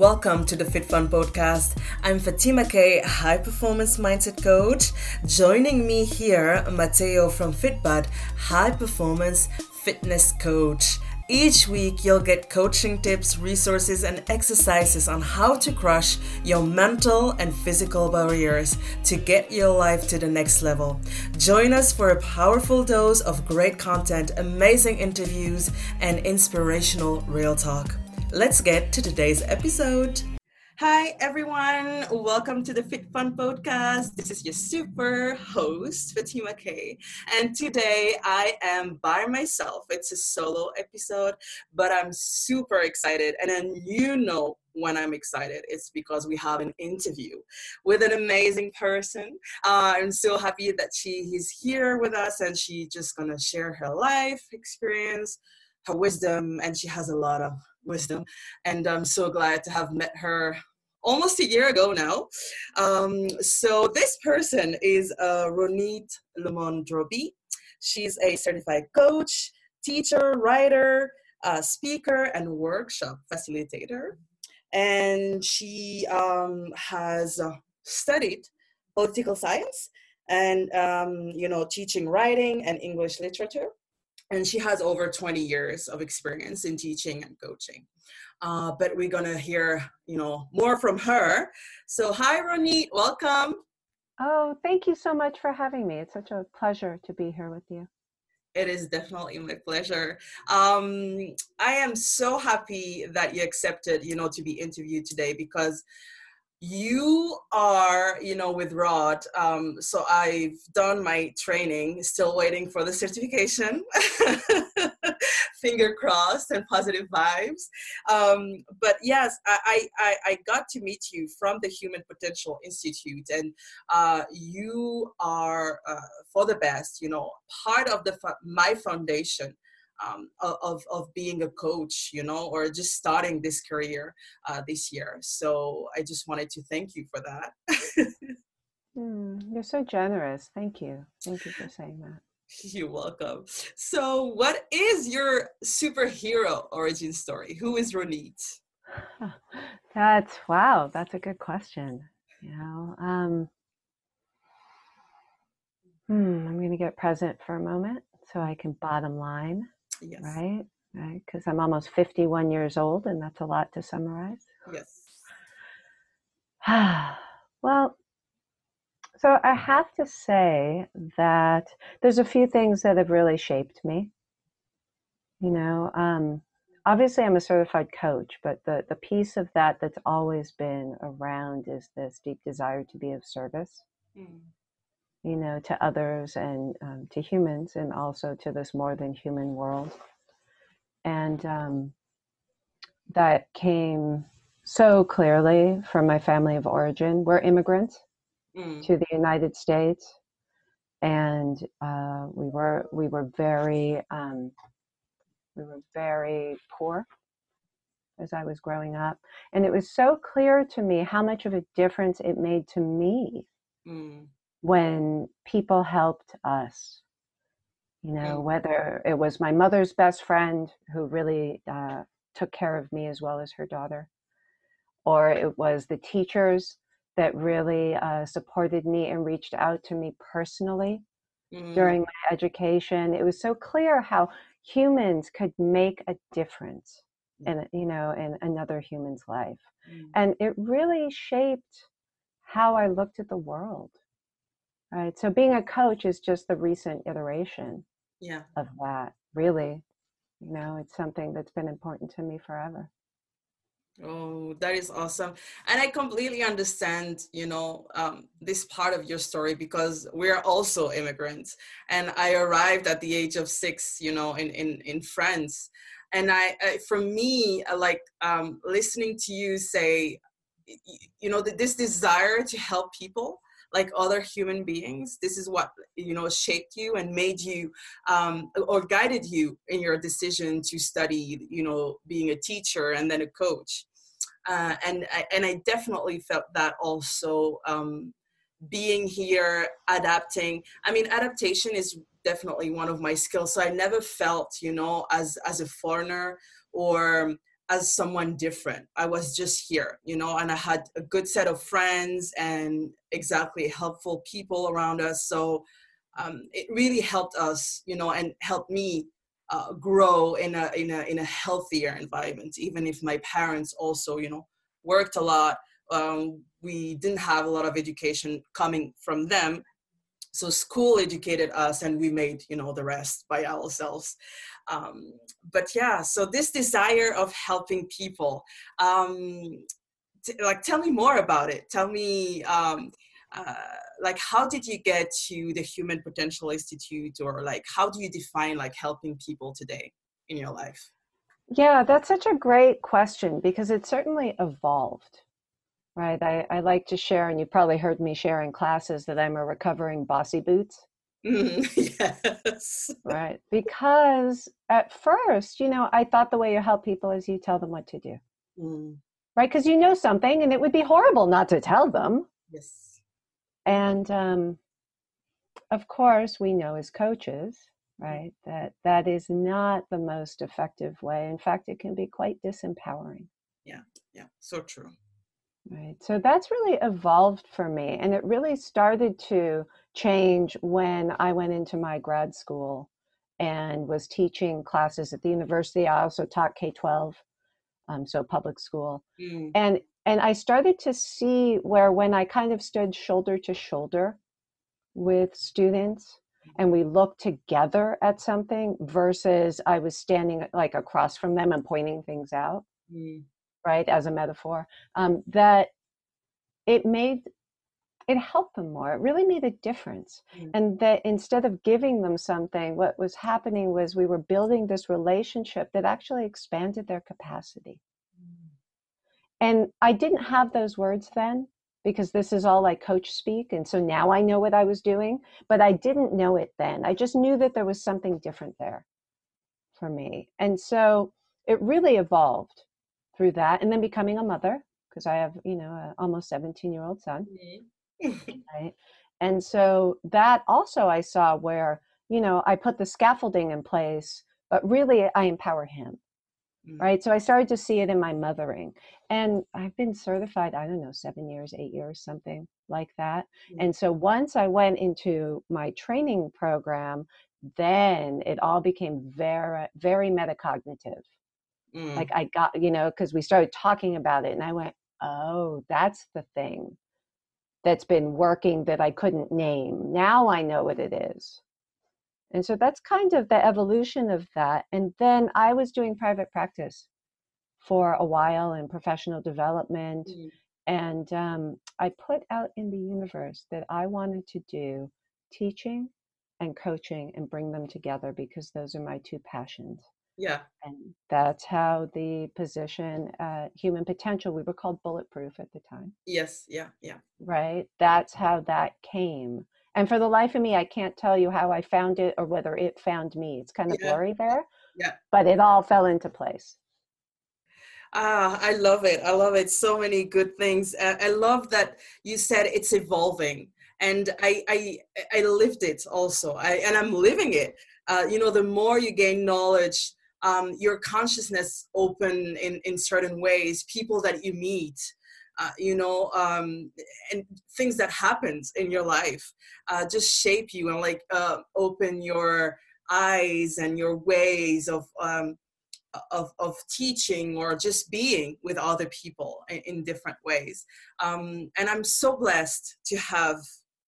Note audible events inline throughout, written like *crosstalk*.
Welcome to the Fit Fun Podcast. I'm Fatima K, high performance mindset coach. Joining me here, Matteo from Fitbud, high performance fitness coach. Each week, you'll get coaching tips, resources, and exercises on how to crush your mental and physical barriers to get your life to the next level. Join us for a powerful dose of great content, amazing interviews, and inspirational real talk. Let's get to today's episode. Hi, everyone. Welcome to the Fit Fun podcast. This is your super host, Fatima K. And today I am by myself. It's a solo episode, but I'm super excited. And then you know when I'm excited, it's because we have an interview with an amazing person. Uh, I'm so happy that she is here with us and she's just gonna share her life experience, her wisdom, and she has a lot of wisdom. And I'm so glad to have met her almost a year ago now. Um, so this person is uh, Ronit Lemon Drobey. She's a certified coach, teacher, writer, uh, speaker, and workshop facilitator. And she um, has uh, studied political science and um, you know teaching writing and English literature and she has over 20 years of experience in teaching and coaching. Uh, but we're gonna hear, you know, more from her. So, hi, Ronit, welcome. Oh, thank you so much for having me. It's such a pleasure to be here with you. It is definitely my pleasure. Um, I am so happy that you accepted, you know, to be interviewed today because you are you know with rod um, so i've done my training still waiting for the certification. *laughs* Finger crossed and positive vibes. Um, but yes I, I i got to meet you from the human potential institute and uh, you are uh, for the best you know part of the my foundation um, of, of being a coach, you know, or just starting this career uh, this year. So I just wanted to thank you for that. mm, you're so generous. Thank you. Thank you for saying that. *laughs* You're welcome. So, what is your superhero origin story? Who is Ronit? *laughs* That's wow. That's a good question. You know, um, hmm, I'm going to get present for a moment so I can bottom line. Yes. Right? Right? Because I'm almost 51 years old, and that's a lot to summarize. Yes. *sighs* well, so I have to say that there's a few things that have really shaped me. You know, um, obviously I'm a certified coach, but the, the piece of that that's always been around is this deep desire to be of service. Mm you know, to others and um, to humans, and also to this more than human world. And um, that came so clearly from my family of origin. We're immigrants mm. to the United States, and uh, we were we were very um, we were very poor as I was growing up, and it was so clear to me how much of a difference it made to me. Mm when people helped us. You know, mm. whether it was my mother's best friend who really uh, took care of me as well as her daughter, or it was the teachers that really uh, supported me and reached out to me personally mm-hmm. during my education. It was so clear how humans could make a difference mm. in you know in another human's life, mm-hmm. and it really shaped how I looked at the world Right. So being a coach is just the recent iteration yeah. of that, really. You know, it's something that's been important to me forever. Oh, that is awesome. And I completely understand, you know, um, this part of your story because we're also immigrants. And I arrived at the age of six, you know, in, in, in France. And I, I for me, like um, listening to you say, you know, this desire to help people like other human beings this is what you know shaped you and made you um, or guided you in your decision to study you know being a teacher and then a coach. Uh, and and I definitely felt that also um, being here adapting. I mean adaptation is definitely one of my skills so i never felt you know as as a foreigner or as someone different. I was just here, you know, and I had a good set of friends and exactly helpful people around us. So um, it really helped us, you know, and helped me uh, grow in a in a in a healthier environment. Even if my parents also, you know, worked a lot, um, we didn't have a lot of education coming from them. So school educated us, and we made you know the rest by ourselves. Um, but yeah, so this desire of helping people, um, t- like, tell me more about it. Tell me. Um, uh, like how did you get to the human potential institute or like how do you define like helping people today in your life yeah that's such a great question because it certainly evolved right i, I like to share and you probably heard me share in classes that i'm a recovering bossy boots mm, *laughs* yes right because at first you know i thought the way you help people is you tell them what to do mm. right because you know something and it would be horrible not to tell them yes and um, of course, we know as coaches, right, that that is not the most effective way. In fact, it can be quite disempowering. Yeah, yeah, so true. Right. So that's really evolved for me. And it really started to change when I went into my grad school and was teaching classes at the university. I also taught K 12, um, so public school. Mm. And and I started to see where when I kind of stood shoulder to shoulder with students and we looked together at something versus I was standing like across from them and pointing things out, mm. Right, as a metaphor, um, that it made it helped them more. It really made a difference. Mm. And that instead of giving them something, what was happening was we were building this relationship that actually expanded their capacity. And I didn't have those words then because this is all like coach speak. And so now I know what I was doing, but I didn't know it then. I just knew that there was something different there for me. And so it really evolved through that. And then becoming a mother, because I have, you know, an almost 17 year old son. Mm-hmm. right. And so that also I saw where, you know, I put the scaffolding in place, but really I empower him mm. right so i started to see it in my mothering and i've been certified i don't know seven years eight years something like that mm. and so once i went into my training program then it all became very very metacognitive mm. like i got you know because we started talking about it and i went oh that's the thing that's been working that i couldn't name now i know what it is and so that's kind of the evolution of that. And then I was doing private practice for a while in professional development. Mm-hmm. And um, I put out in the universe that I wanted to do teaching and coaching and bring them together because those are my two passions. Yeah. And that's how the position at Human Potential, we were called Bulletproof at the time. Yes. Yeah. Yeah. Right. That's how that came. And for the life of me, I can't tell you how I found it or whether it found me. It's kind of yeah. blurry there. Yeah. But it all fell into place. Ah, I love it. I love it. So many good things. Uh, I love that you said it's evolving, and I I I lived it also. I and I'm living it. Uh, you know, the more you gain knowledge, um, your consciousness open in in certain ways. People that you meet, uh, you know, um, and things that happens in your life uh, just shape you and like uh, open your eyes and your ways of, um, of, of teaching or just being with other people in, in different ways. Um, and I'm so blessed to have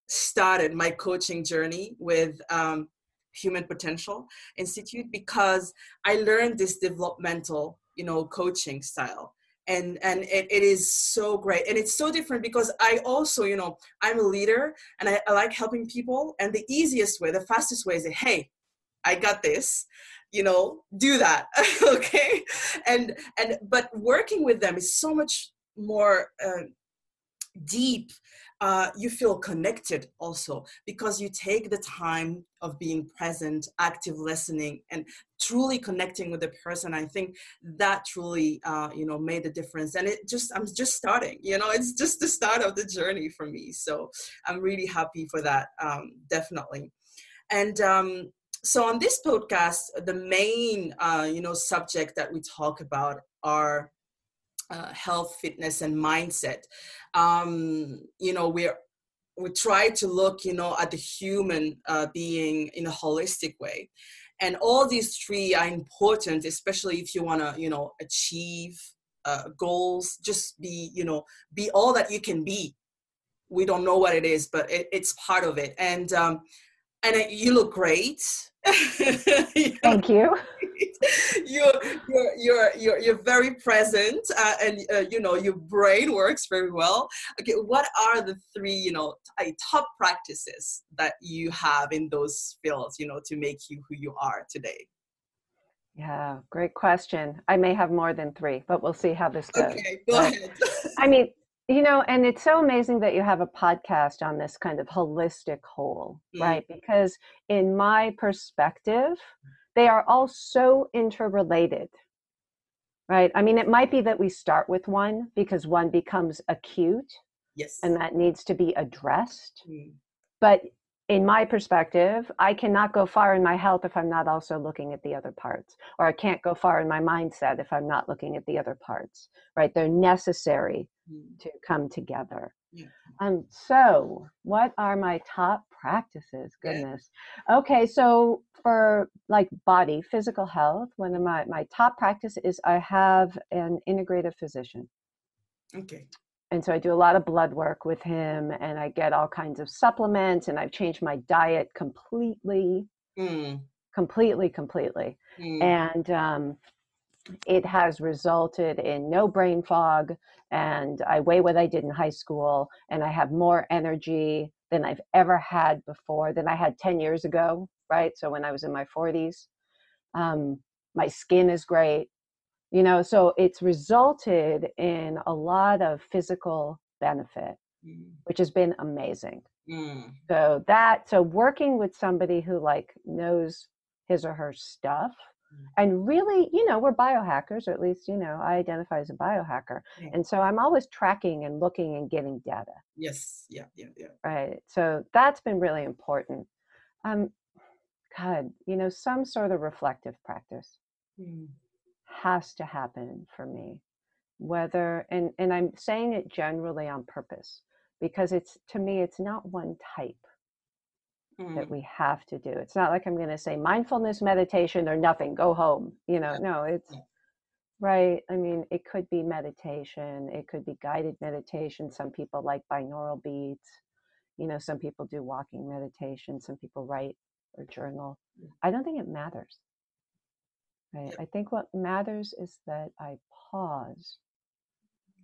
started my coaching journey with um, Human Potential Institute because I learned this developmental, you know, coaching style. And and it, it is so great. And it's so different because i also you know i'm a leader and I, I, like helping people. And the easiest way the fastest way is say hey i got this you know do that *laughs* okay? And and but working with them is so much more uh, deep uh, you feel connected also because you take the time of being present, active listening, and truly connecting with the person. I think that truly, uh, you know, made the difference. And it just, I'm just starting. You know, it's just the start of the journey for me. So I'm really happy for that, um, definitely. And um, so on this podcast, the main uh, you know subject that we talk about are uh, health, fitness, and mindset. Um, you know, we're we try to look you know at the human uh, being in a holistic way. And all these three are important especially if you want to you know achieve uh, goals just be you know be all that you can be. We don't know what it is but it, it's part of it. And um and you look great. *laughs* Thank you you're, you're you're you're you're very present uh, and uh, you know your brain works very well. Okay what are the three you know t- top practices that you have in those fields you know to make you who you are today? Yeah great question. I may have more than three but we'll see how this goes. Okay go ahead. *laughs* I mean you know and it's so amazing that you have a podcast on this kind of holistic whole mm. right? Because in my perspective they are all so interrelated right i mean it might be that we start with one because one becomes acute yes and that needs to be addressed mm. but in my perspective i cannot go far in my health if i'm not also looking at the other parts or i can't go far in my mindset if i'm not looking at the other parts right they're necessary mm. to come together. Um so what are my top practices goodness okay so for like body physical health one of my my top practice is i have an integrative physician okay and so I do a lot of blood work with him and I get all kinds of supplements and I've changed my diet completely, mm. completely, completely. Mm. And um, it has resulted in no brain fog and I weigh what I did in high school and I have more energy than I've ever had before than I had 10 years ago, right? So when I was in my 40s, um, my skin is great you know so it's resulted in a lot of physical benefit mm. which has been amazing mm. so that so working with somebody who like knows his or her stuff. And really you know we're biohackers or at least you know i identify as a biohacker. Yeah. and so i'm always tracking and looking and getting data. Yes. Yeah yeah yeah. Right. So that's been really important. Um god you know some sort of reflective practice mm has to happen for me whether and and i'm saying it generally on purpose because it's to me it's not one type mm. that we have to do. It's not like i'm going to say mindfulness meditation or nothing go home you know no it's right i mean it could be meditation it could be guided meditation some people like binaural beats you know some people do walking meditation some people write or journal. I don't think it matters. Right. I think what matters is that I pause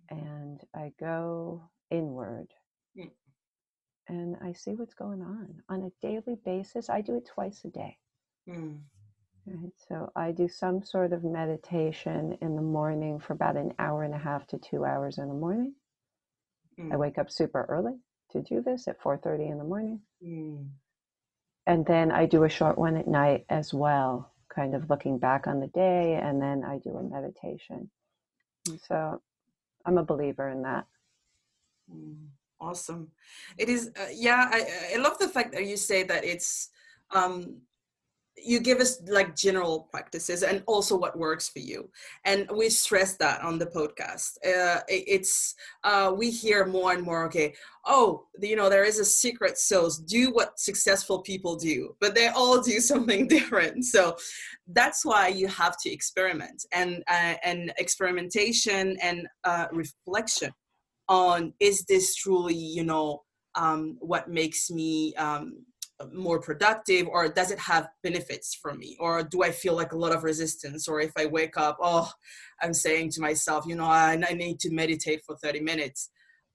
and I go inward. Mm. And I see what's going on on a daily basis. I do it twice a day. Mm. Right. So I do some sort of meditation in the morning for about an hour and a half to two hours in the morning. Mm. I wake up super early to do this at 4:30 in the morning. Mm. And then I do a short one at night as well kind of looking back on the day, and then I do a meditation. So I'm a believer in that. Mm, awesome. It is, uh, yeah, I, I love the fact that you say that it's um, you give us like general practices and also what works for you. And we stress that on the podcast. Uh, it's uh, we hear more and more okay oh you know there is a secret sauce. Do what successful people do. But they all do *laughs* something different. So that's why you have to experiment and uh, and experimentation and uh, reflection on is this truly you know um, what makes me um, more productive or does it have benefits for me? Or do i feel like a lot of resistance? Or if i wake up oh i'm saying to myself you know i, I need to meditate for 30 minutes.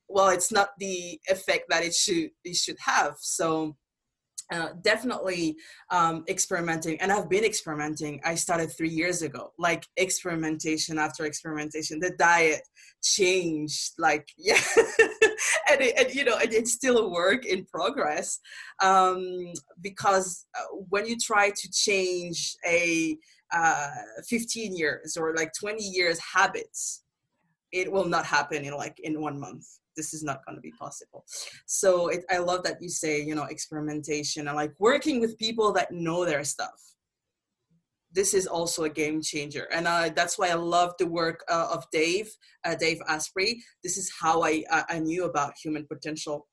Well it's not the effect that it should it should have. So uh, definitely um, experimenting and i've been experimenting. I started three years ago like experimentation after experimentation. The diet changed like *laughs* yeah and, it, and, you know and it's still a work in progress um, because uh, when you try to change a uh, 15 years or like 20 years habits it will not happen in like in one month this is not going to be possible. So it, i love that you say you know experimentation and like working with people that know their stuff. This is also a game changer and uh, that's why i love the work uh, of dave uh, dave asprey. This is how I, I knew about human potential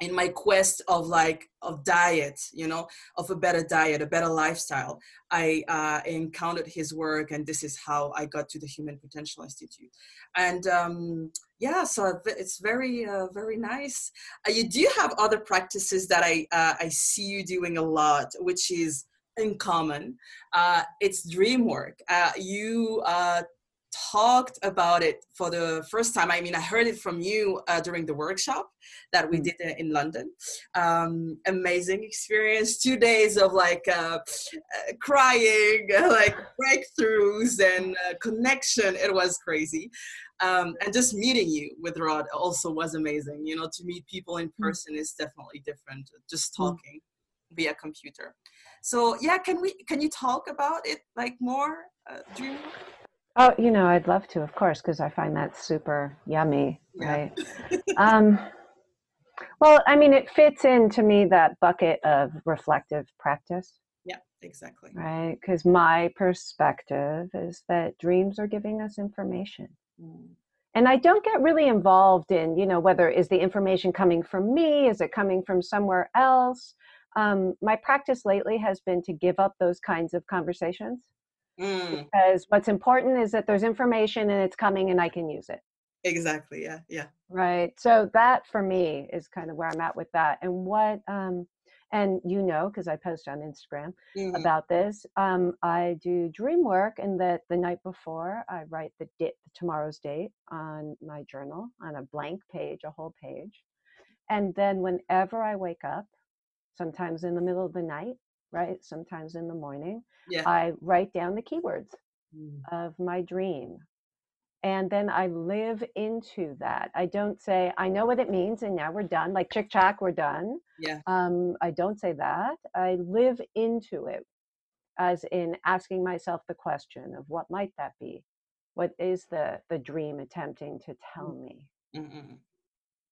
in my quest of like of diet you know of a better diet a better lifestyle i uh, encountered his work and this is how i got to the human potential institute. And um, yeah so it's very uh, very nice. Uh, you do have other practices that i uh, i see you doing a lot which is in common? Uh, it's dream work. Uh, you talked about it for the first time. I mean, I heard it from you uh, during the workshop that we mm. did in London. Um, amazing experience. Two days of like uh, uh, crying, *laughs* like breakthroughs and uh, connection. It was crazy. Um, and just meeting you with Rod also was amazing. You know, to meet people in mm. person is definitely different. Just mm. talking via computer. So yeah, can we can you talk about it like more? Uh, dream Oh, you know, I'd love to, of course, because I find that super yummy, yeah. right? um, well, I mean, it fits into me that bucket of reflective practice. Yeah, exactly. Right, because my perspective is that dreams are giving us information. Mm. And I don't get really involved in, you know, whether is the information coming from me, is it coming from somewhere else? Um, my practice lately has been to give up those kinds of conversations Mm. Because what's important is that there's information and it's coming and I can use it. Exactly. Yeah. Yeah. Right. So that for me is kind of where I'm at with that. And what, um, and you know, because I post on Instagram mm-hmm. about this, um, I do dream work, and that the night before I write the date, tomorrow's date on my journal on a blank page, a whole page, and then whenever I wake up, sometimes in the middle of the night, right? Sometimes in the morning, yeah. I write down the keywords mm. of my dream. And then I live into that. I don't say, I know what it means and now we're done. Like chick chack, we're done. Yeah. Um, I don't say that. I live into it as in asking myself the question of what might that be? What is the the dream attempting to tell mm. me? Mm-mm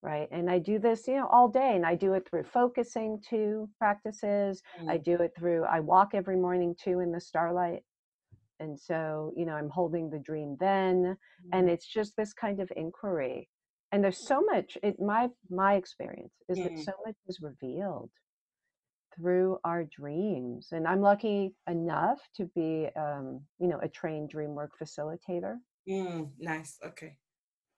right? And i do this you know all day and i do it through focusing to practices. Mm. i do it through i walk every morning too in the starlight. And so you know i'm holding the dream then mm. and it's just this kind of inquiry. And there's so much it my my experience is mm. that so much is revealed through our dreams. And i'm lucky enough to be um, you know a trained dream work facilitator. Mm, nice okay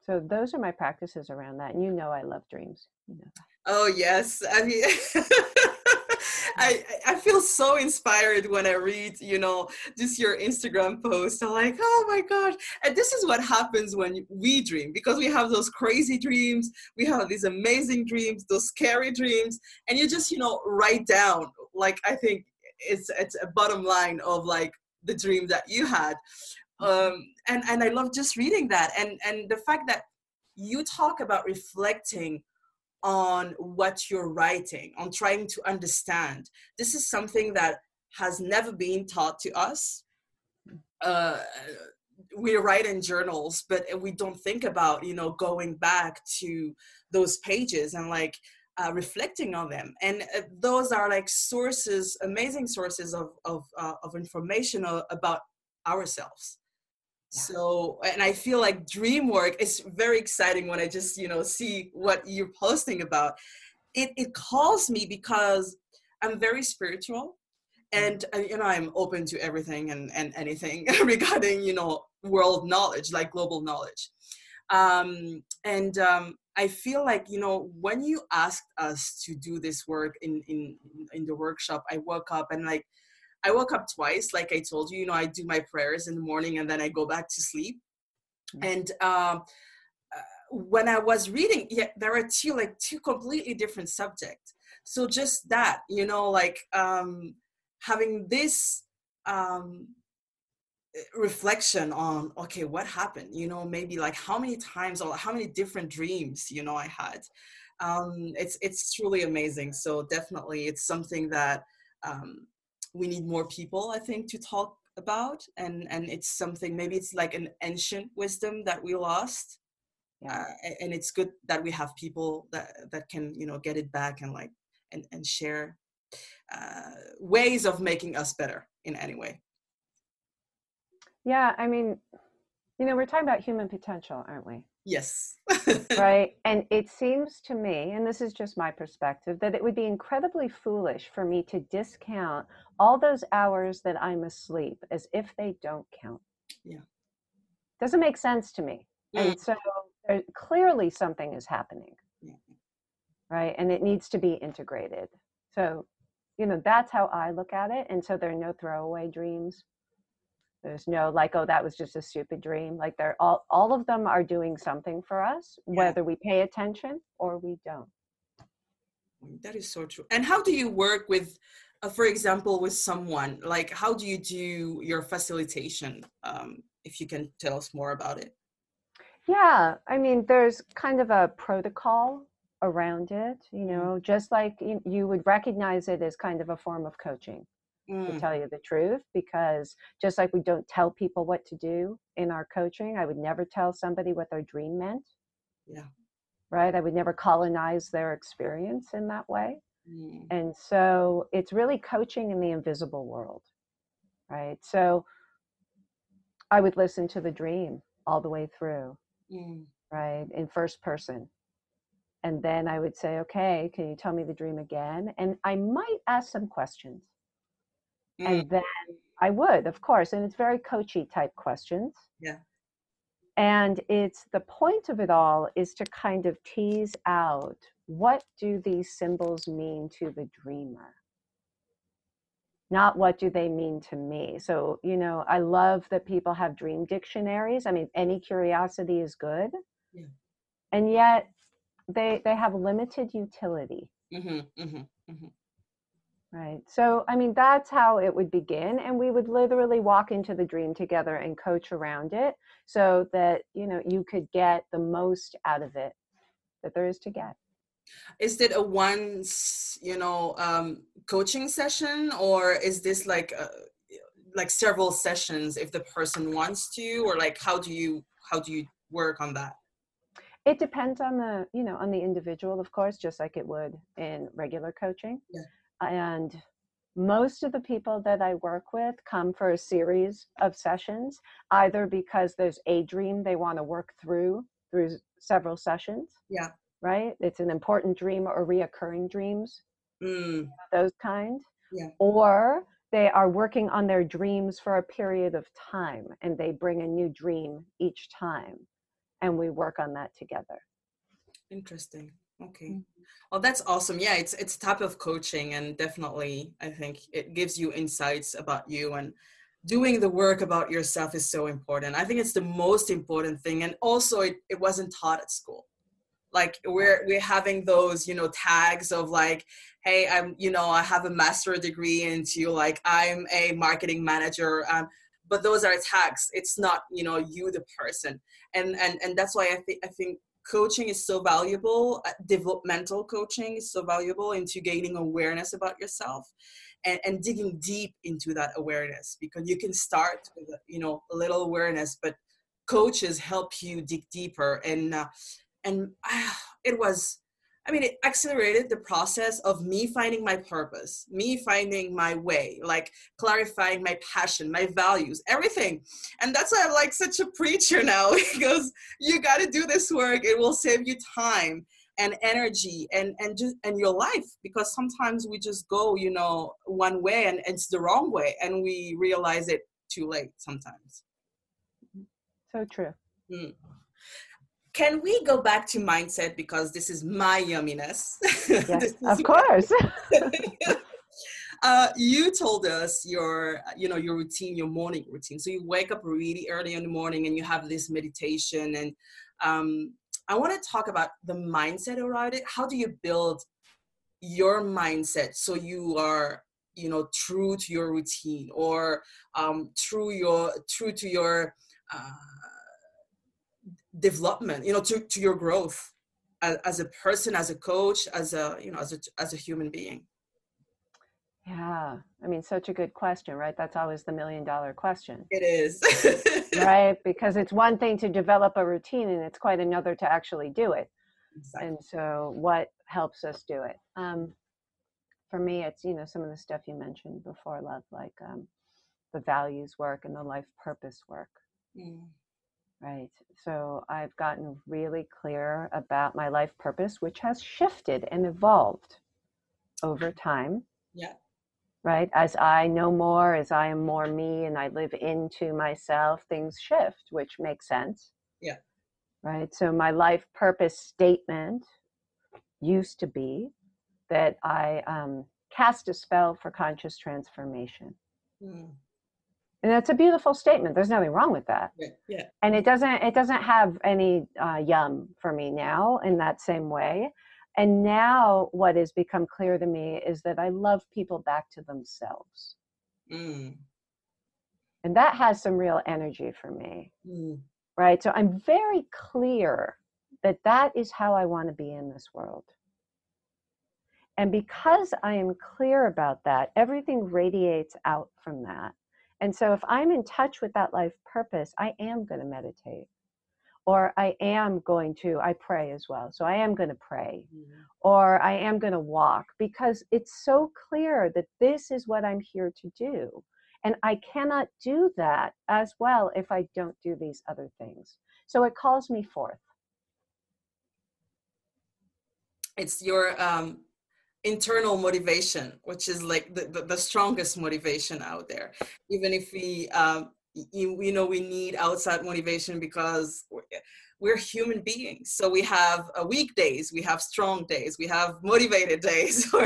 so those are my practices around that. And you know I love dreams. You know. Oh yes. I mean *laughs* I, I feel so inspired when I read, you know, just your Instagram post. I'm like, oh my gosh. And this is what happens when we dream because we have those crazy dreams. We have these amazing dreams, those scary dreams. And you just, you know, write down, like, I think it's, it's a bottom line of like the dream that you had um, and and I love just reading that and and the fact that you talk about reflecting on what you're writing, on trying to understand. This is something that has never been taught to us. Uh, we write in journals, but we don't think about you know going back to those pages and like uh, reflecting on them and uh, those are like sources amazing sources of of, uh, of information about ourselves so and i feel like dream work is very exciting when i just you know see what you're posting about. It it calls me because i'm very spiritual mm. and uh, you know i'm open to everything and and anything *laughs* regarding you know world knowledge like global knowledge. Um and um i feel like you know when you asked us to do this work in in in the workshop i woke up and like I woke up twice, like I told you. You know, I do my prayers in the morning and then I go back to sleep. Mm-hmm. And um, uh, when I was reading, yeah, there are two like two completely different subjects. So just that, you know, like um, having this um, reflection on okay, what happened? You know, maybe like how many times or how many different dreams, you know, I had. Um, it's it's truly amazing. So definitely, it's something that um, we need more people, I think, to talk about. And and it's something maybe it's like an ancient wisdom that we lost. Yeah. Uh, and it's good that we have people that that can you know get it back and like and and share uh, ways of making us better in any way. Yeah i mean you know we're talking about human potential aren't we Yes. right. *laughs* And it seems to me, and this is just my perspective, that it would be incredibly foolish for me to discount all those hours that I'm asleep as if they don't count. Yeah. Doesn't make sense to me. Mm. And so there, clearly something is happening. Yeah. Right. And it needs to be integrated. So, you know, that's how I look at it. And so there are no throwaway dreams there's no like oh that was just a stupid dream. Like they're all all of them are doing something for us yeah. whether we pay attention or we don't. That is so true. And how do you work with uh, for example with someone? Like how do you do your facilitation? Um, if you can tell us more about it. Yeah i mean there's kind of a protocol around it you mm. know just like you would recognize it as kind of a form of coaching mm. to tell you the truth because just like we don't tell people what to do in our coaching i would never tell somebody what their dream meant yeah right i would never colonize their experience in that way mm. and so it's really coaching in the invisible world right so i would listen to the dream all the way through mm. right in first person and then I would say, okay, can you tell me the dream again? And I might ask some questions. Mm. And then I would, of course, and it's very coachy type questions. Yeah. And it's the point of it all is to kind of tease out what do these symbols mean to the dreamer? Not what do they mean to me. So, you know, I love that people have dream dictionaries. I mean, any curiosity is good. Yeah. And yet they they have limited utility. Mm-hmm, mm-hmm, mm-hmm. Right. So, I mean, that's how it would begin. And we would literally walk into the dream together and coach around it so that, you know, you could get the most out of it that there is to get. Is it a once, you know, um, coaching session or is this like, a, uh, like several sessions if the person wants to, or like, how do you, how do you work on that? It depends on the, you know, on the individual, of course, just like it would in regular coaching. Yeah and most of the people that I work with come for a series of sessions, either because there's a dream they want to work through through several sessions. Yeah. Right? It's an important dream or reoccurring dreams, mm. those kind. Yeah. Or they are working on their dreams for a period of time and they bring a new dream each time and we work on that together. Interesting. Okay. Mm-hmm. Well, that's awesome. Yeah, it's it's type of coaching, and definitely, I think it gives you insights about you and doing the work about yourself is so important. I think it's the most important thing, and also it, it wasn't taught at school. Like we're we're having those you know tags of like, hey, I'm you know I have a master degree into like I'm a marketing manager. Um, but those are tags. It's not you know you the person, and and and that's why I think I think coaching is so valuable uh, developmental coaching is so valuable into gaining awareness about yourself and, and digging deep into that awareness because you can start with you know a little awareness but coaches help you dig deeper and uh, and uh, it was I mean, it accelerated the process of me finding my purpose, me finding my way, like clarifying my passion, my values, everything. And that's why I'm like such a preacher now *laughs* because you got to do this work. It will save you time and energy and and just and your life because sometimes we just go you know one way and it's the wrong way and we realize it too late sometimes so true mm can we go back to mindset because this is my yumminess? *laughs* Yes, of course. *laughs* *laughs* Uh, you told us your you know your routine your morning routine. So you wake up really early in the morning and you have this meditation and um, i want to talk about the mindset around it. How do you build your mindset so you are you know true to your routine or um, true your true to your uh, development you know to, to your growth as, as, a person as a coach as a you know as a as a human being Yeah. I mean, such a good question, right? That's always the million dollar question. It is. *laughs* right? Because it's one thing to develop a routine and it's quite another to actually do it. Exactly. And so, what helps us do it? Um, for me, it's, you know, some of the stuff you mentioned before, love, like um, the values work and the life purpose work. Mm. Right. So I've gotten really clear about my life purpose, which has shifted and evolved over time. Yeah. Right. As I know more, as I am more me and I live into myself, things shift, which makes sense. Yeah. Right. So my life purpose statement used to be that I um, cast a spell for conscious transformation. Mm and that's a beautiful statement. There's nothing wrong with that. Yeah, yeah. and it doesn't it doesn't have any uh, yum for me now in that same way. And now what has become clear to me is that i love people back to themselves. Mm. and that has some real energy for me. Mm. right? So i'm very clear that that is how i want to be in this world. And because i am clear about that everything radiates out from that and so if I'm in touch with that life purpose, I am going to meditate. Or I am going to, I pray as well. So I am going to pray. Mm-hmm. Or I am going to walk because it's so clear that this is what I'm here to do. And I cannot do that as well if I don't do these other things. So it calls me forth. It's your um, internal motivation which is like the, the, the, strongest motivation out there. Even if we um, you, you know we need outside motivation because we're, we're human beings. So we have uh, weak days we have strong days we have motivated days. *laughs*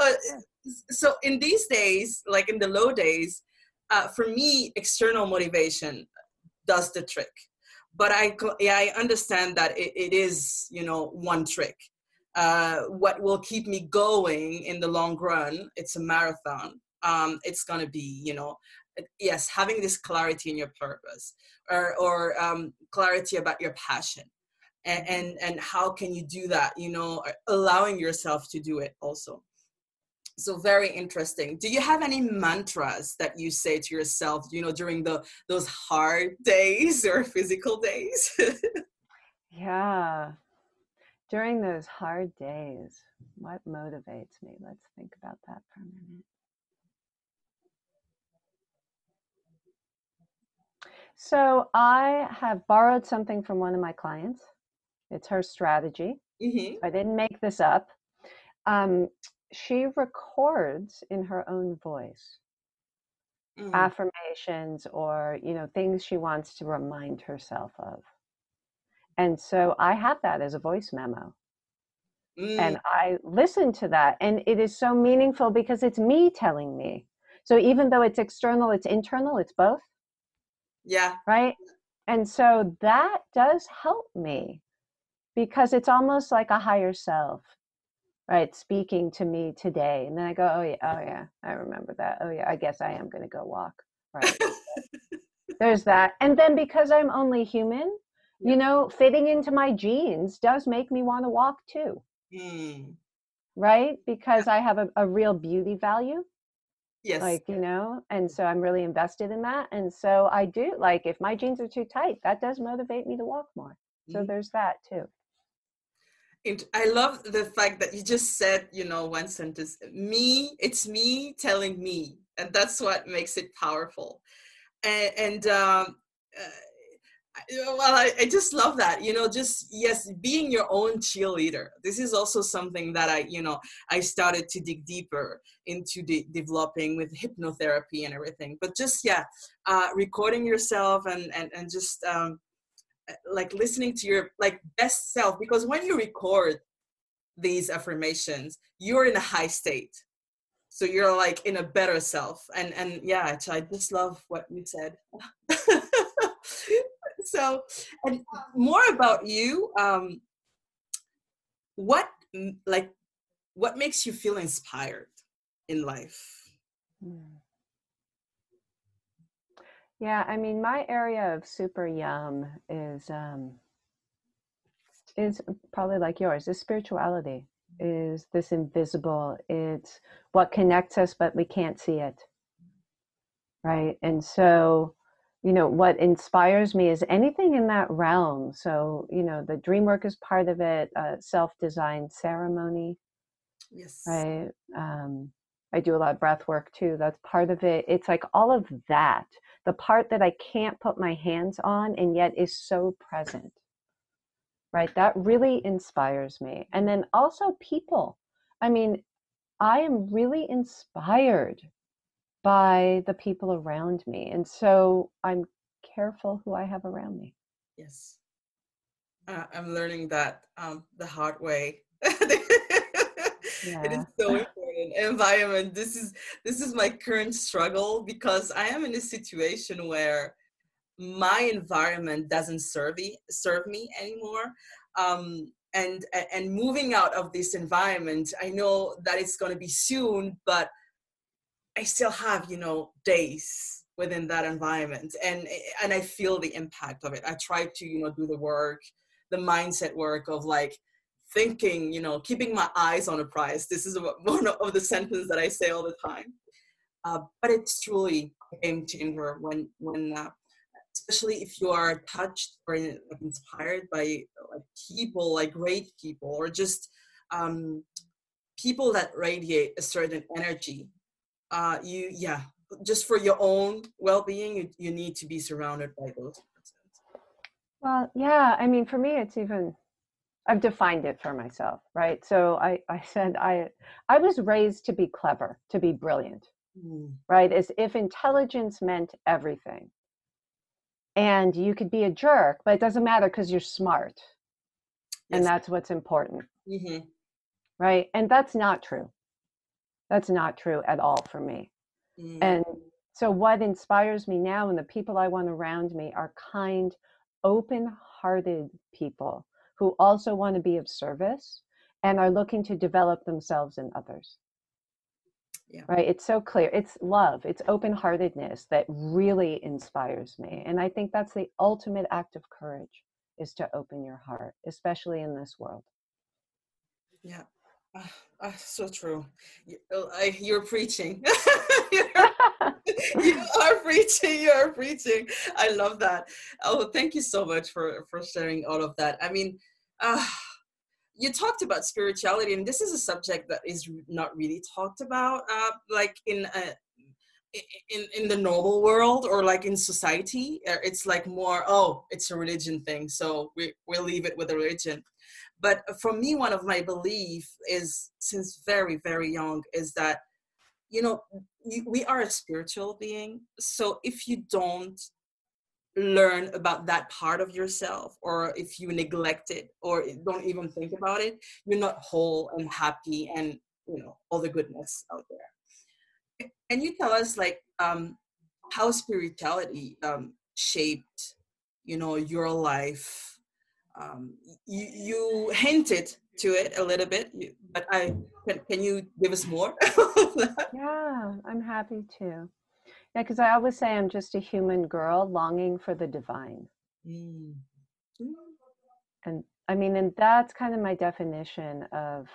Uh, so in these days like in the low days uh, for me external motivation does the trick. But i yeah, i understand that it, it is you know one trick uh, what will keep me going in the long run it's a marathon. Um, it's going to be you know yes having this clarity in your purpose or, or um, clarity about your passion. And, and and how can you do that you know allowing yourself to do it also. So very interesting. Do you have any mantras that you say to yourself you know during the those hard *laughs* days or physical days? *laughs* Yeah during those hard days, what motivates me? Let's think about that for a minute. So I have borrowed something from one of my clients. It's her strategy. Mm-hmm. I didn't make this up. Um, she records in her own voice mm. affirmations or you know things she wants to remind herself of. And so I have that as a voice memo. Mm. And I listen to that. And it is so meaningful because it's me telling me. So even though it's external, it's internal, it's both. Yeah. Right. And so that does help me because it's almost like a higher self, right? Speaking to me today. And then I go, oh, yeah, oh, yeah, I remember that. Oh, yeah, I guess I am going to go walk. Right. *laughs* There's that. And then because I'm only human, you know fitting into my jeans does make me want to walk too mm. right because i have a, a real beauty value yes like you know and so i'm really invested in that and so i do like if my jeans are too tight that does motivate me to walk more so mm. there's that too I love the fact that you just said, you know, one sentence, me, it's me telling me. And that's what makes it powerful. And, and um, uh, well I, I, just love that you know just yes being your own cheerleader. This is also something that i you know i started to dig deeper into de- developing with hypnotherapy and everything. But just yeah uh, recording yourself and and, and just um, like listening to your like best self. Because when you record these affirmations you're in a high state. So you're like in a better self. And and yeah i just love what you said *laughs* so and more about you um what like what makes you feel inspired in life hmm. yeah i mean my area of super yum is um is probably like yours is spirituality is this invisible. It's what connects us, but we can't see it. Right. And so, you know, what inspires me is anything in that realm. So, you know, the dream work is part of it, uh, self designed ceremony. Yes. Right. Um, I do a lot of breath work too. That's part of it. It's like all of that, the part that I can't put my hands on and yet is so present right? That really inspires me. And then also people. I mean, I am really inspired by the people around me. And so I'm careful who I have around me. Yes. Uh, I'm learning that um, the hard way. yeah. *laughs* It is so important. Environment. This is this is my current struggle because I am in a situation where my environment doesn't serve me serve me anymore um, and and moving out of this environment i know that it's going to be soon but i still have you know days within that environment and and i feel the impact of it. I try to you know do the work the mindset work of like thinking you know keeping my eyes on a prize. This is *laughs* one of the sentences that i say all the time. Uh, but it's truly a game changer when when uh, especially if you are touched or inspired by like people like great people or just um, people that radiate a certain energy uh, you yeah just for your own well-being you, you need to be surrounded by those well yeah i mean for me it's even i've defined it for myself right? So i i said i i was raised to be clever to be brilliant mm. right? As if intelligence meant everything. And you could be a jerk but it doesn't matter because you're smart. Yes. and that's what's important. Mm-hmm. right? And that's not true that's not true at all for me. Mm-hmm. and so what inspires me now and the people i want around me are kind open-hearted people who also want to be of service and are looking to develop themselves and others. Yeah. right? It's so clear. It's love. It's open-heartedness that really inspires me and i think that's the ultimate act of courage is to open your heart especially in this world. Yeah uh, *sighs* uh, so true. You, I, you're preaching. You're, *laughs* *laughs* you are preaching you are preaching. I love that. Oh thank you so much for for sharing all of that. I mean uh, you talked about spirituality and this is a subject that is not really talked about uh, like in a, in in the normal world or like in society. Uh, it's like more oh it's a religion thing so we, we'll leave it with a religion but for me one of my belief is since very very young is that you know we are a spiritual being. So if you don't learn about that part of yourself or if you neglect it or don't even think about it you're not whole and happy and you know all the goodness out there. Can you tell us like um how spirituality um shaped you know your life um you you hinted to it a little bit but i can, can you give us more *laughs* yeah i'm happy to yeah, because I always say I'm just a human girl longing for the divine. Mm. And I mean, and that's kind of my definition of,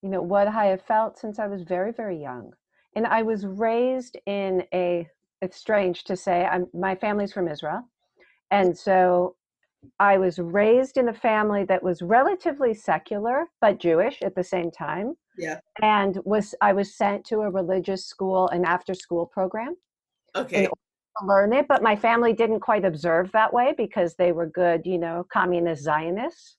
you know, what I have felt since I was very, very young. And I was raised in a, it's strange to say, I'm, my family's from Israel. And so I was raised in a family that was relatively secular, but Jewish at the same time. Yeah. And was I was sent to a religious school, an after school program okay learn it but my family didn't quite observe that way because they were good you know communist zionists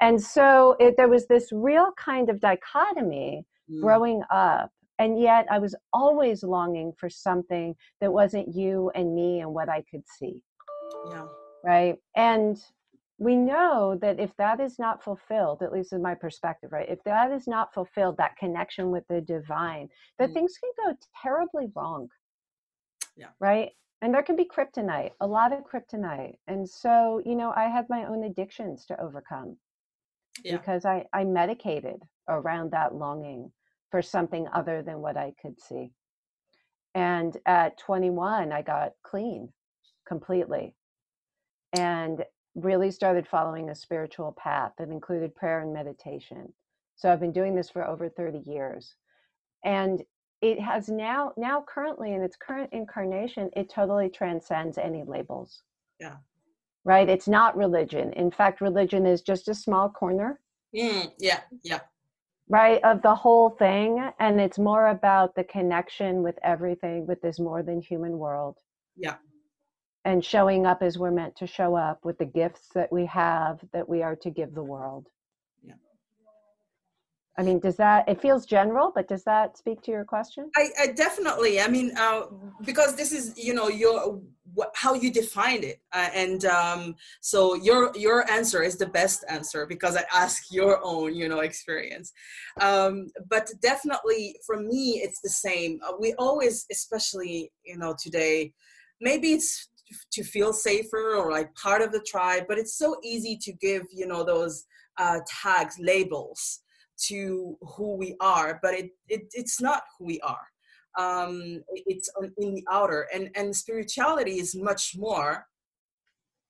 and so it, there was this real kind of dichotomy mm. growing up and yet i was always longing for something that wasn't you and me and what i could see yeah right and we know that if that is not fulfilled at least in my perspective right if that is not fulfilled that connection with the divine that mm. things can go terribly wrong yeah. Right. And there can be kryptonite, a lot of kryptonite. And so, you know, I had my own addictions to overcome yeah. because I, I medicated around that longing for something other than what I could see. And at 21, I got clean completely and really started following a spiritual path that included prayer and meditation So I've been doing this for over 30 years. And it has now, now currently in its current incarnation, it totally transcends any labels. Yeah. Right? It's not religion. In fact, religion is just a small corner. Mm, yeah, yeah. Right, of the whole thing. And it's more about the connection with everything, with this more than human world. Yeah. And showing up as we're meant to show up with the gifts that we have that we are to give the world. Yeah. I mean, does that, it feels general, but does that speak to your question? I, I definitely, I mean, uh, because this is, you know, your, what, how you defined it. Uh, and um, so your, your answer is the best answer because I ask your own, you know, experience. Um, but definitely for me, it's the same. Uh, we always, especially, you know, today, maybe it's to feel safer or like part of the tribe, but it's so easy to give, you know, those uh, tags, labels to who we are, but it, it it's not who we are. Um, it's in the outer, and and spirituality is much more,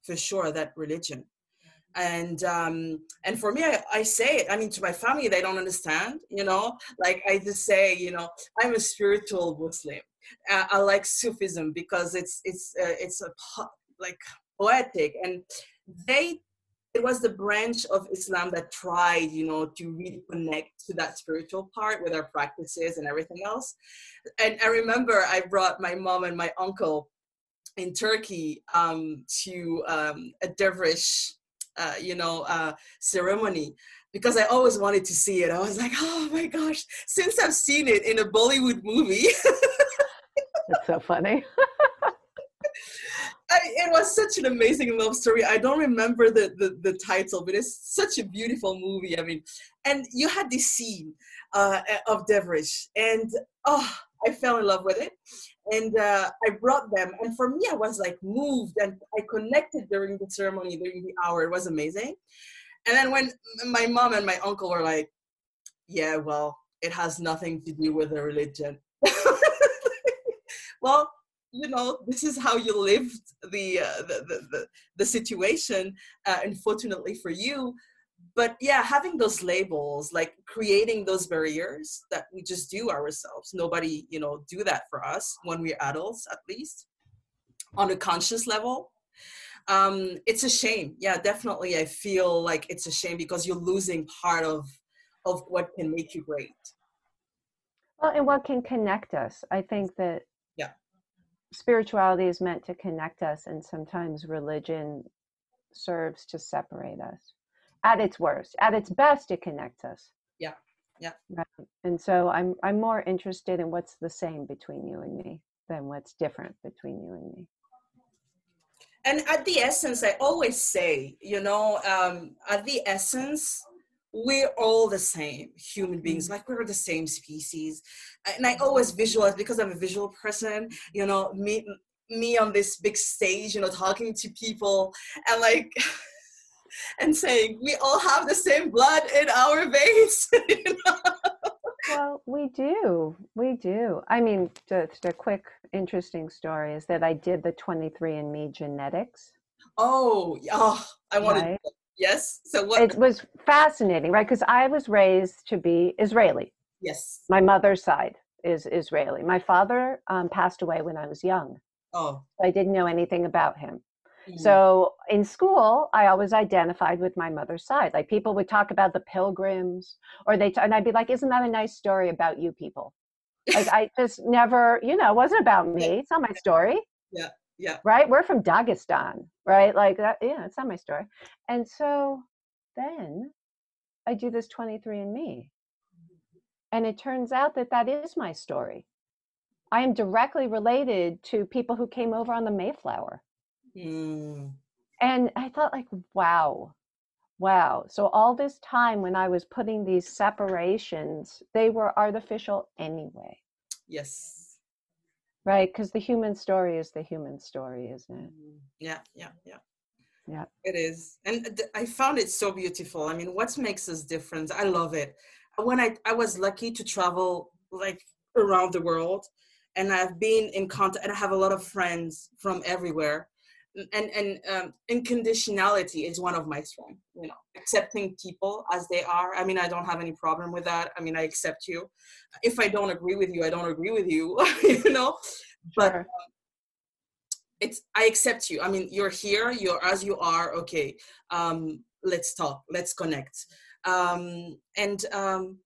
for sure, that religion. And um, and for me, I, I say it. I mean, to my family, they don't understand. You know, like I just say, you know, I'm a spiritual Muslim. Uh, I like Sufism because it's it's uh, it's a like poetic, and they it was the branch of Islam that tried, you know, to really connect to that spiritual part with our practices and everything else. And I remember I brought my mom and my uncle in Turkey um, to um, a dervish, uh, you know, uh, ceremony because I always wanted to see it. I was like, oh my gosh, since I've seen it in a Bollywood movie. *laughs* That's so funny. *laughs* I, it was such an amazing love story. I don't remember the, the, the title, but it's such a beautiful movie. I mean, and you had this scene uh, of Dervish, and oh, I fell in love with it. And uh, I brought them, and for me, I was like moved, and I connected during the ceremony, during the hour. It was amazing. And then when my mom and my uncle were like, "Yeah, well, it has nothing to do with the religion." *laughs* well, you know this is how you lived the uh, the, the, the, the situation uh, unfortunately for you. But yeah having those labels like creating those barriers that we just do ourselves nobody you know do that for us when we're adults at least on a conscious level um it's a shame. Yeah definitely i feel like it's a shame because you're losing part of of what can make you great. Well and what can connect us. I think that spirituality is meant to connect us, and sometimes religion serves to separate us at its worst. At its best, it connects us. Yeah. Yeah. Right. And so I'm I'm more interested in what's the same between you and me than what's different between you and me. And at the essence, I always say, you know, um, at the essence, we're all the same human beings mm-hmm. like we're the same species and i always visualize because i'm a visual person you know me me on this big stage you know talking to people and like *laughs* and saying we all have the same blood in our veins *laughs* you know? well we do we do i mean the, the quick interesting story is that i did the 23andme genetics oh yeah i wanted right? Yes. So what? It was fascinating, right? Because I was raised to be Israeli. Yes. My mother's side is Israeli. My father um, passed away when I was young. Oh. I didn't know anything about him. Mm-hmm. So in school, I always identified with my mother's side. Like people would talk about the pilgrims, or they, t- and I'd be like, "Isn't that a nice story about you people?" Like I just never, you know, it wasn't about *laughs* me. It's not my story. Yeah yeah. right? We're from dagestan right? Like that yeah it's not my story. And so then i do this 23andme and it turns out that that is my story. I am directly related to people who came over on the mayflower. Mm. and i thought like wow. Wow. So all this time when i was putting these separations they were artificial anyway. Yes right because the human story is the human story isn't it? Mm-hmm. yeah yeah yeah. Yeah. It is and i found it so beautiful. I mean what makes us different? I love it. When i i was lucky to travel like around the world and i've been in contact and i have a lot of friends from everywhere and and um, unconditionality is one of my strengths you know accepting people as they are. I mean i don't have any problem with that. I mean i accept you. If i don't agree with you i don't agree with you *laughs* you know? But sure. um, it's i accept you. I mean you're here you're as you are okay um let's talk let's connect. Um and um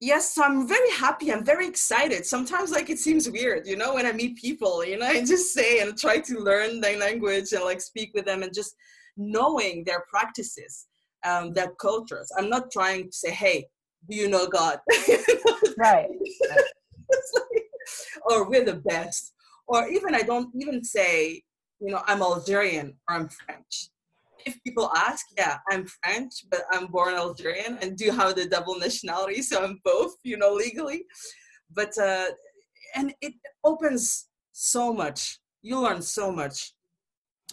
yes so i'm very happy i'm very excited. Sometimes like it seems weird you know when i meet people you know *laughs* i just say and try to learn their language and like speak with them and just knowing their practices um, their cultures. I'm not trying to say hey do you know god? *laughs* Right. Like, or we're the best. Or even i don't even say you know i'm algerian or i'm french if people ask, yeah, I'm French, but I'm born Algerian and do have the double nationality, so I'm both, you know, legally. But uh, and it opens so much. You learn so much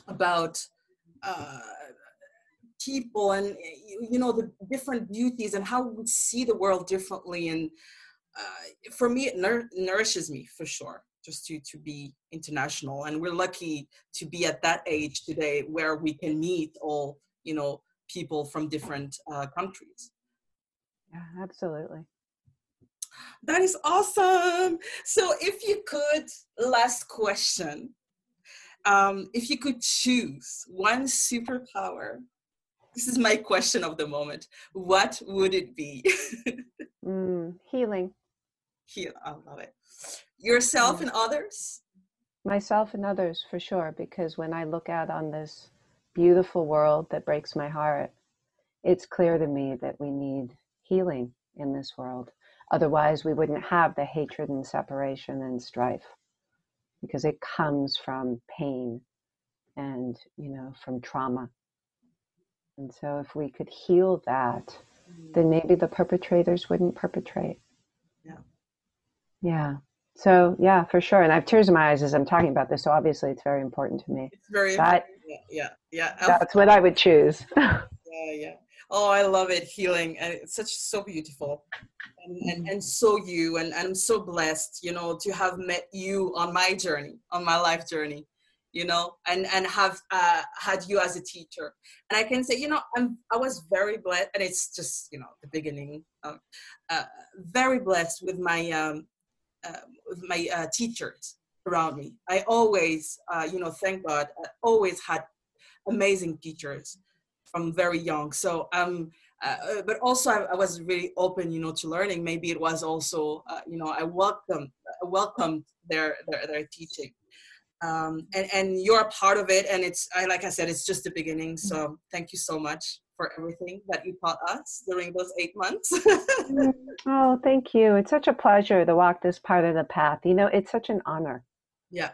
about uh, people and you know the different beauties and how we see the world differently. And uh, for me, it nour- nourishes me for sure just to to be international. And we're lucky to be at that age today where we can meet all you know people from different uh, countries. Yeah absolutely. That is awesome! So if you could last question um, if you could choose one superpower this is my question of the moment what would it be? *laughs* Mm, healing. Heal i love it yourself and others? Myself and others for sure because when i look out on this beautiful world that breaks my heart it's clear to me that we need healing in this world. Otherwise we wouldn't have the hatred and separation and strife because it comes from pain and you know from trauma. And so if we could heal that then mm. maybe the perpetrators wouldn't perpetrate. Yeah. Yeah so yeah, for sure. And I have tears in my eyes as I'm talking about this. So obviously it's very important to me. It's very that, important. Yeah, yeah. yeah. That's what I would choose. *laughs* yeah, yeah. Oh, I love it. Healing. And it's such so beautiful. And, and, and so you and, and I'm so blessed, you know, to have met you on my journey, on my life journey, you know, and, and have uh, had you as a teacher. And I can say, you know, I'm, I was very blessed and it's just, you know, the beginning, uh, uh, very blessed with my, um, with my uh, teachers around me. I always, uh, you know, thank God, I always had amazing teachers from very young. So um, uh, but also I, I, was really open, you know, to learning. Maybe it was also, uh, you know, I welcome welcomed their their, their teaching, um, and and you're a part of it. And it's I like I said, it's just the beginning. So thank you so much for everything that you taught us during those eight months. Mm, *laughs* oh, thank you. It's such a pleasure to walk this part of the path. You know, it's such an honor. Yeah.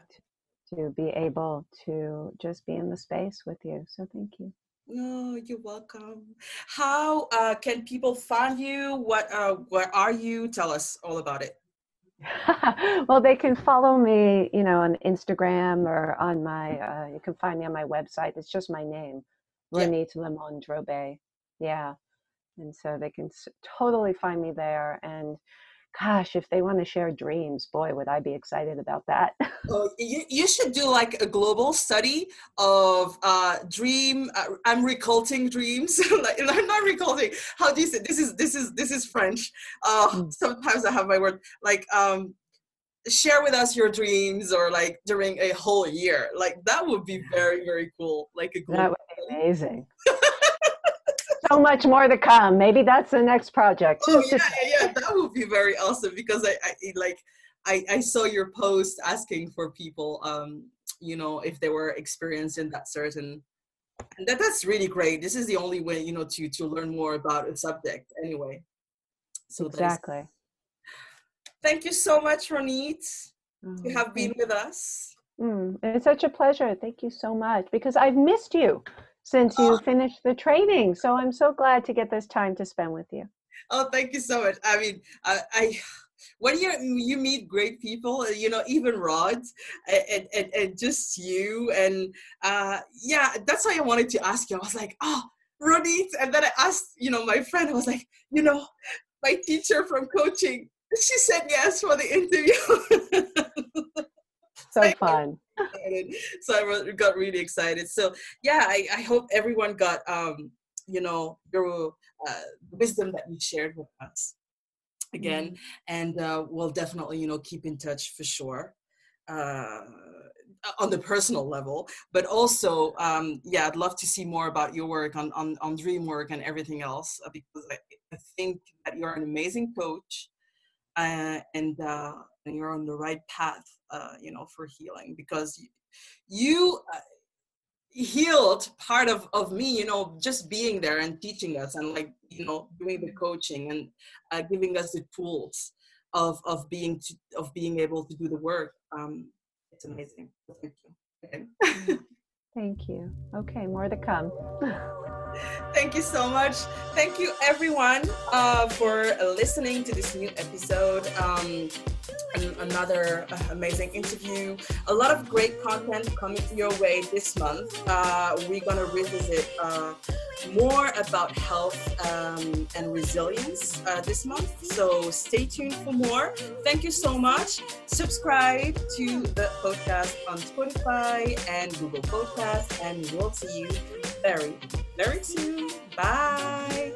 To be able to just be in the space with you. So thank you. No, oh, you're welcome. How uh, can people find you? What uh, where are you? Tell us all about it. *laughs* well, they can follow me, you know, on Instagram or on my. Uh, you can find me on my website. It's just my name, Ronit yeah. Lemon Drobey. Yeah. And so they can totally find me there. And gosh, if they want to share dreams, boy, would I be excited about that. oh, you, you should do like a global study of uh, dream. Uh, I'm recalling dreams. *laughs* like, I'm not recalling. How do you say this? Is this is this is French? Uh, mm. Sometimes I have my word like um, share with us your dreams or like during a whole year like that would be very very cool like a be amazing. *laughs* So much more to come. Maybe that's the next project. Oh yeah yeah that would be very awesome because i, I like I, I saw your post asking for people um you know if they were experiencing that certain and that that's really great. This is the only way you know to to learn more about a subject anyway. So exactly. Thank you so much, Ronit, mm, to have been with us. Mm, it's such a pleasure. Thank you so much because I've missed you since you oh. finished the training. So I'm so glad to get this time to spend with you. Oh, thank you so much. I mean, I, I *sighs* when you you meet great people, you know, even Rod, and, and, and just you, and uh, yeah, that's why I wanted to ask you. I was like, oh, Ronit, and then I asked, you know, my friend. I was like, you know, my teacher from coaching she said yes for the interview. *laughs* so fun. so I got really excited. So yeah, I, I hope everyone got um, you know your uh, wisdom that you shared with us again, mm-hmm. and uh, we'll definitely you know keep in touch for sure. Uh, on the personal level, but also, um, yeah, I'd love to see more about your work on on, on dream work and everything else uh, because I, I think that you're an amazing coach, uh, and uh, you're on the right path, uh, you know, for healing because you, you uh, healed part of of me, you know, just being there and teaching us and like you know doing the coaching and uh, giving us the tools of of being to, of being able to do the work. Um, it's amazing. Thank you. Okay. Thank you. Okay, more to come. *laughs* Thank you so much. Thank you, everyone, uh, for listening to this new episode. Um, another uh, amazing interview. A lot of great content coming your way this month. Uh, we're going to revisit uh, more about health um, and resilience uh, this month. So stay tuned for more. Thank you so much. Subscribe to the podcast on Spotify and Google Podcast, and we'll see you very, very soon. Bye.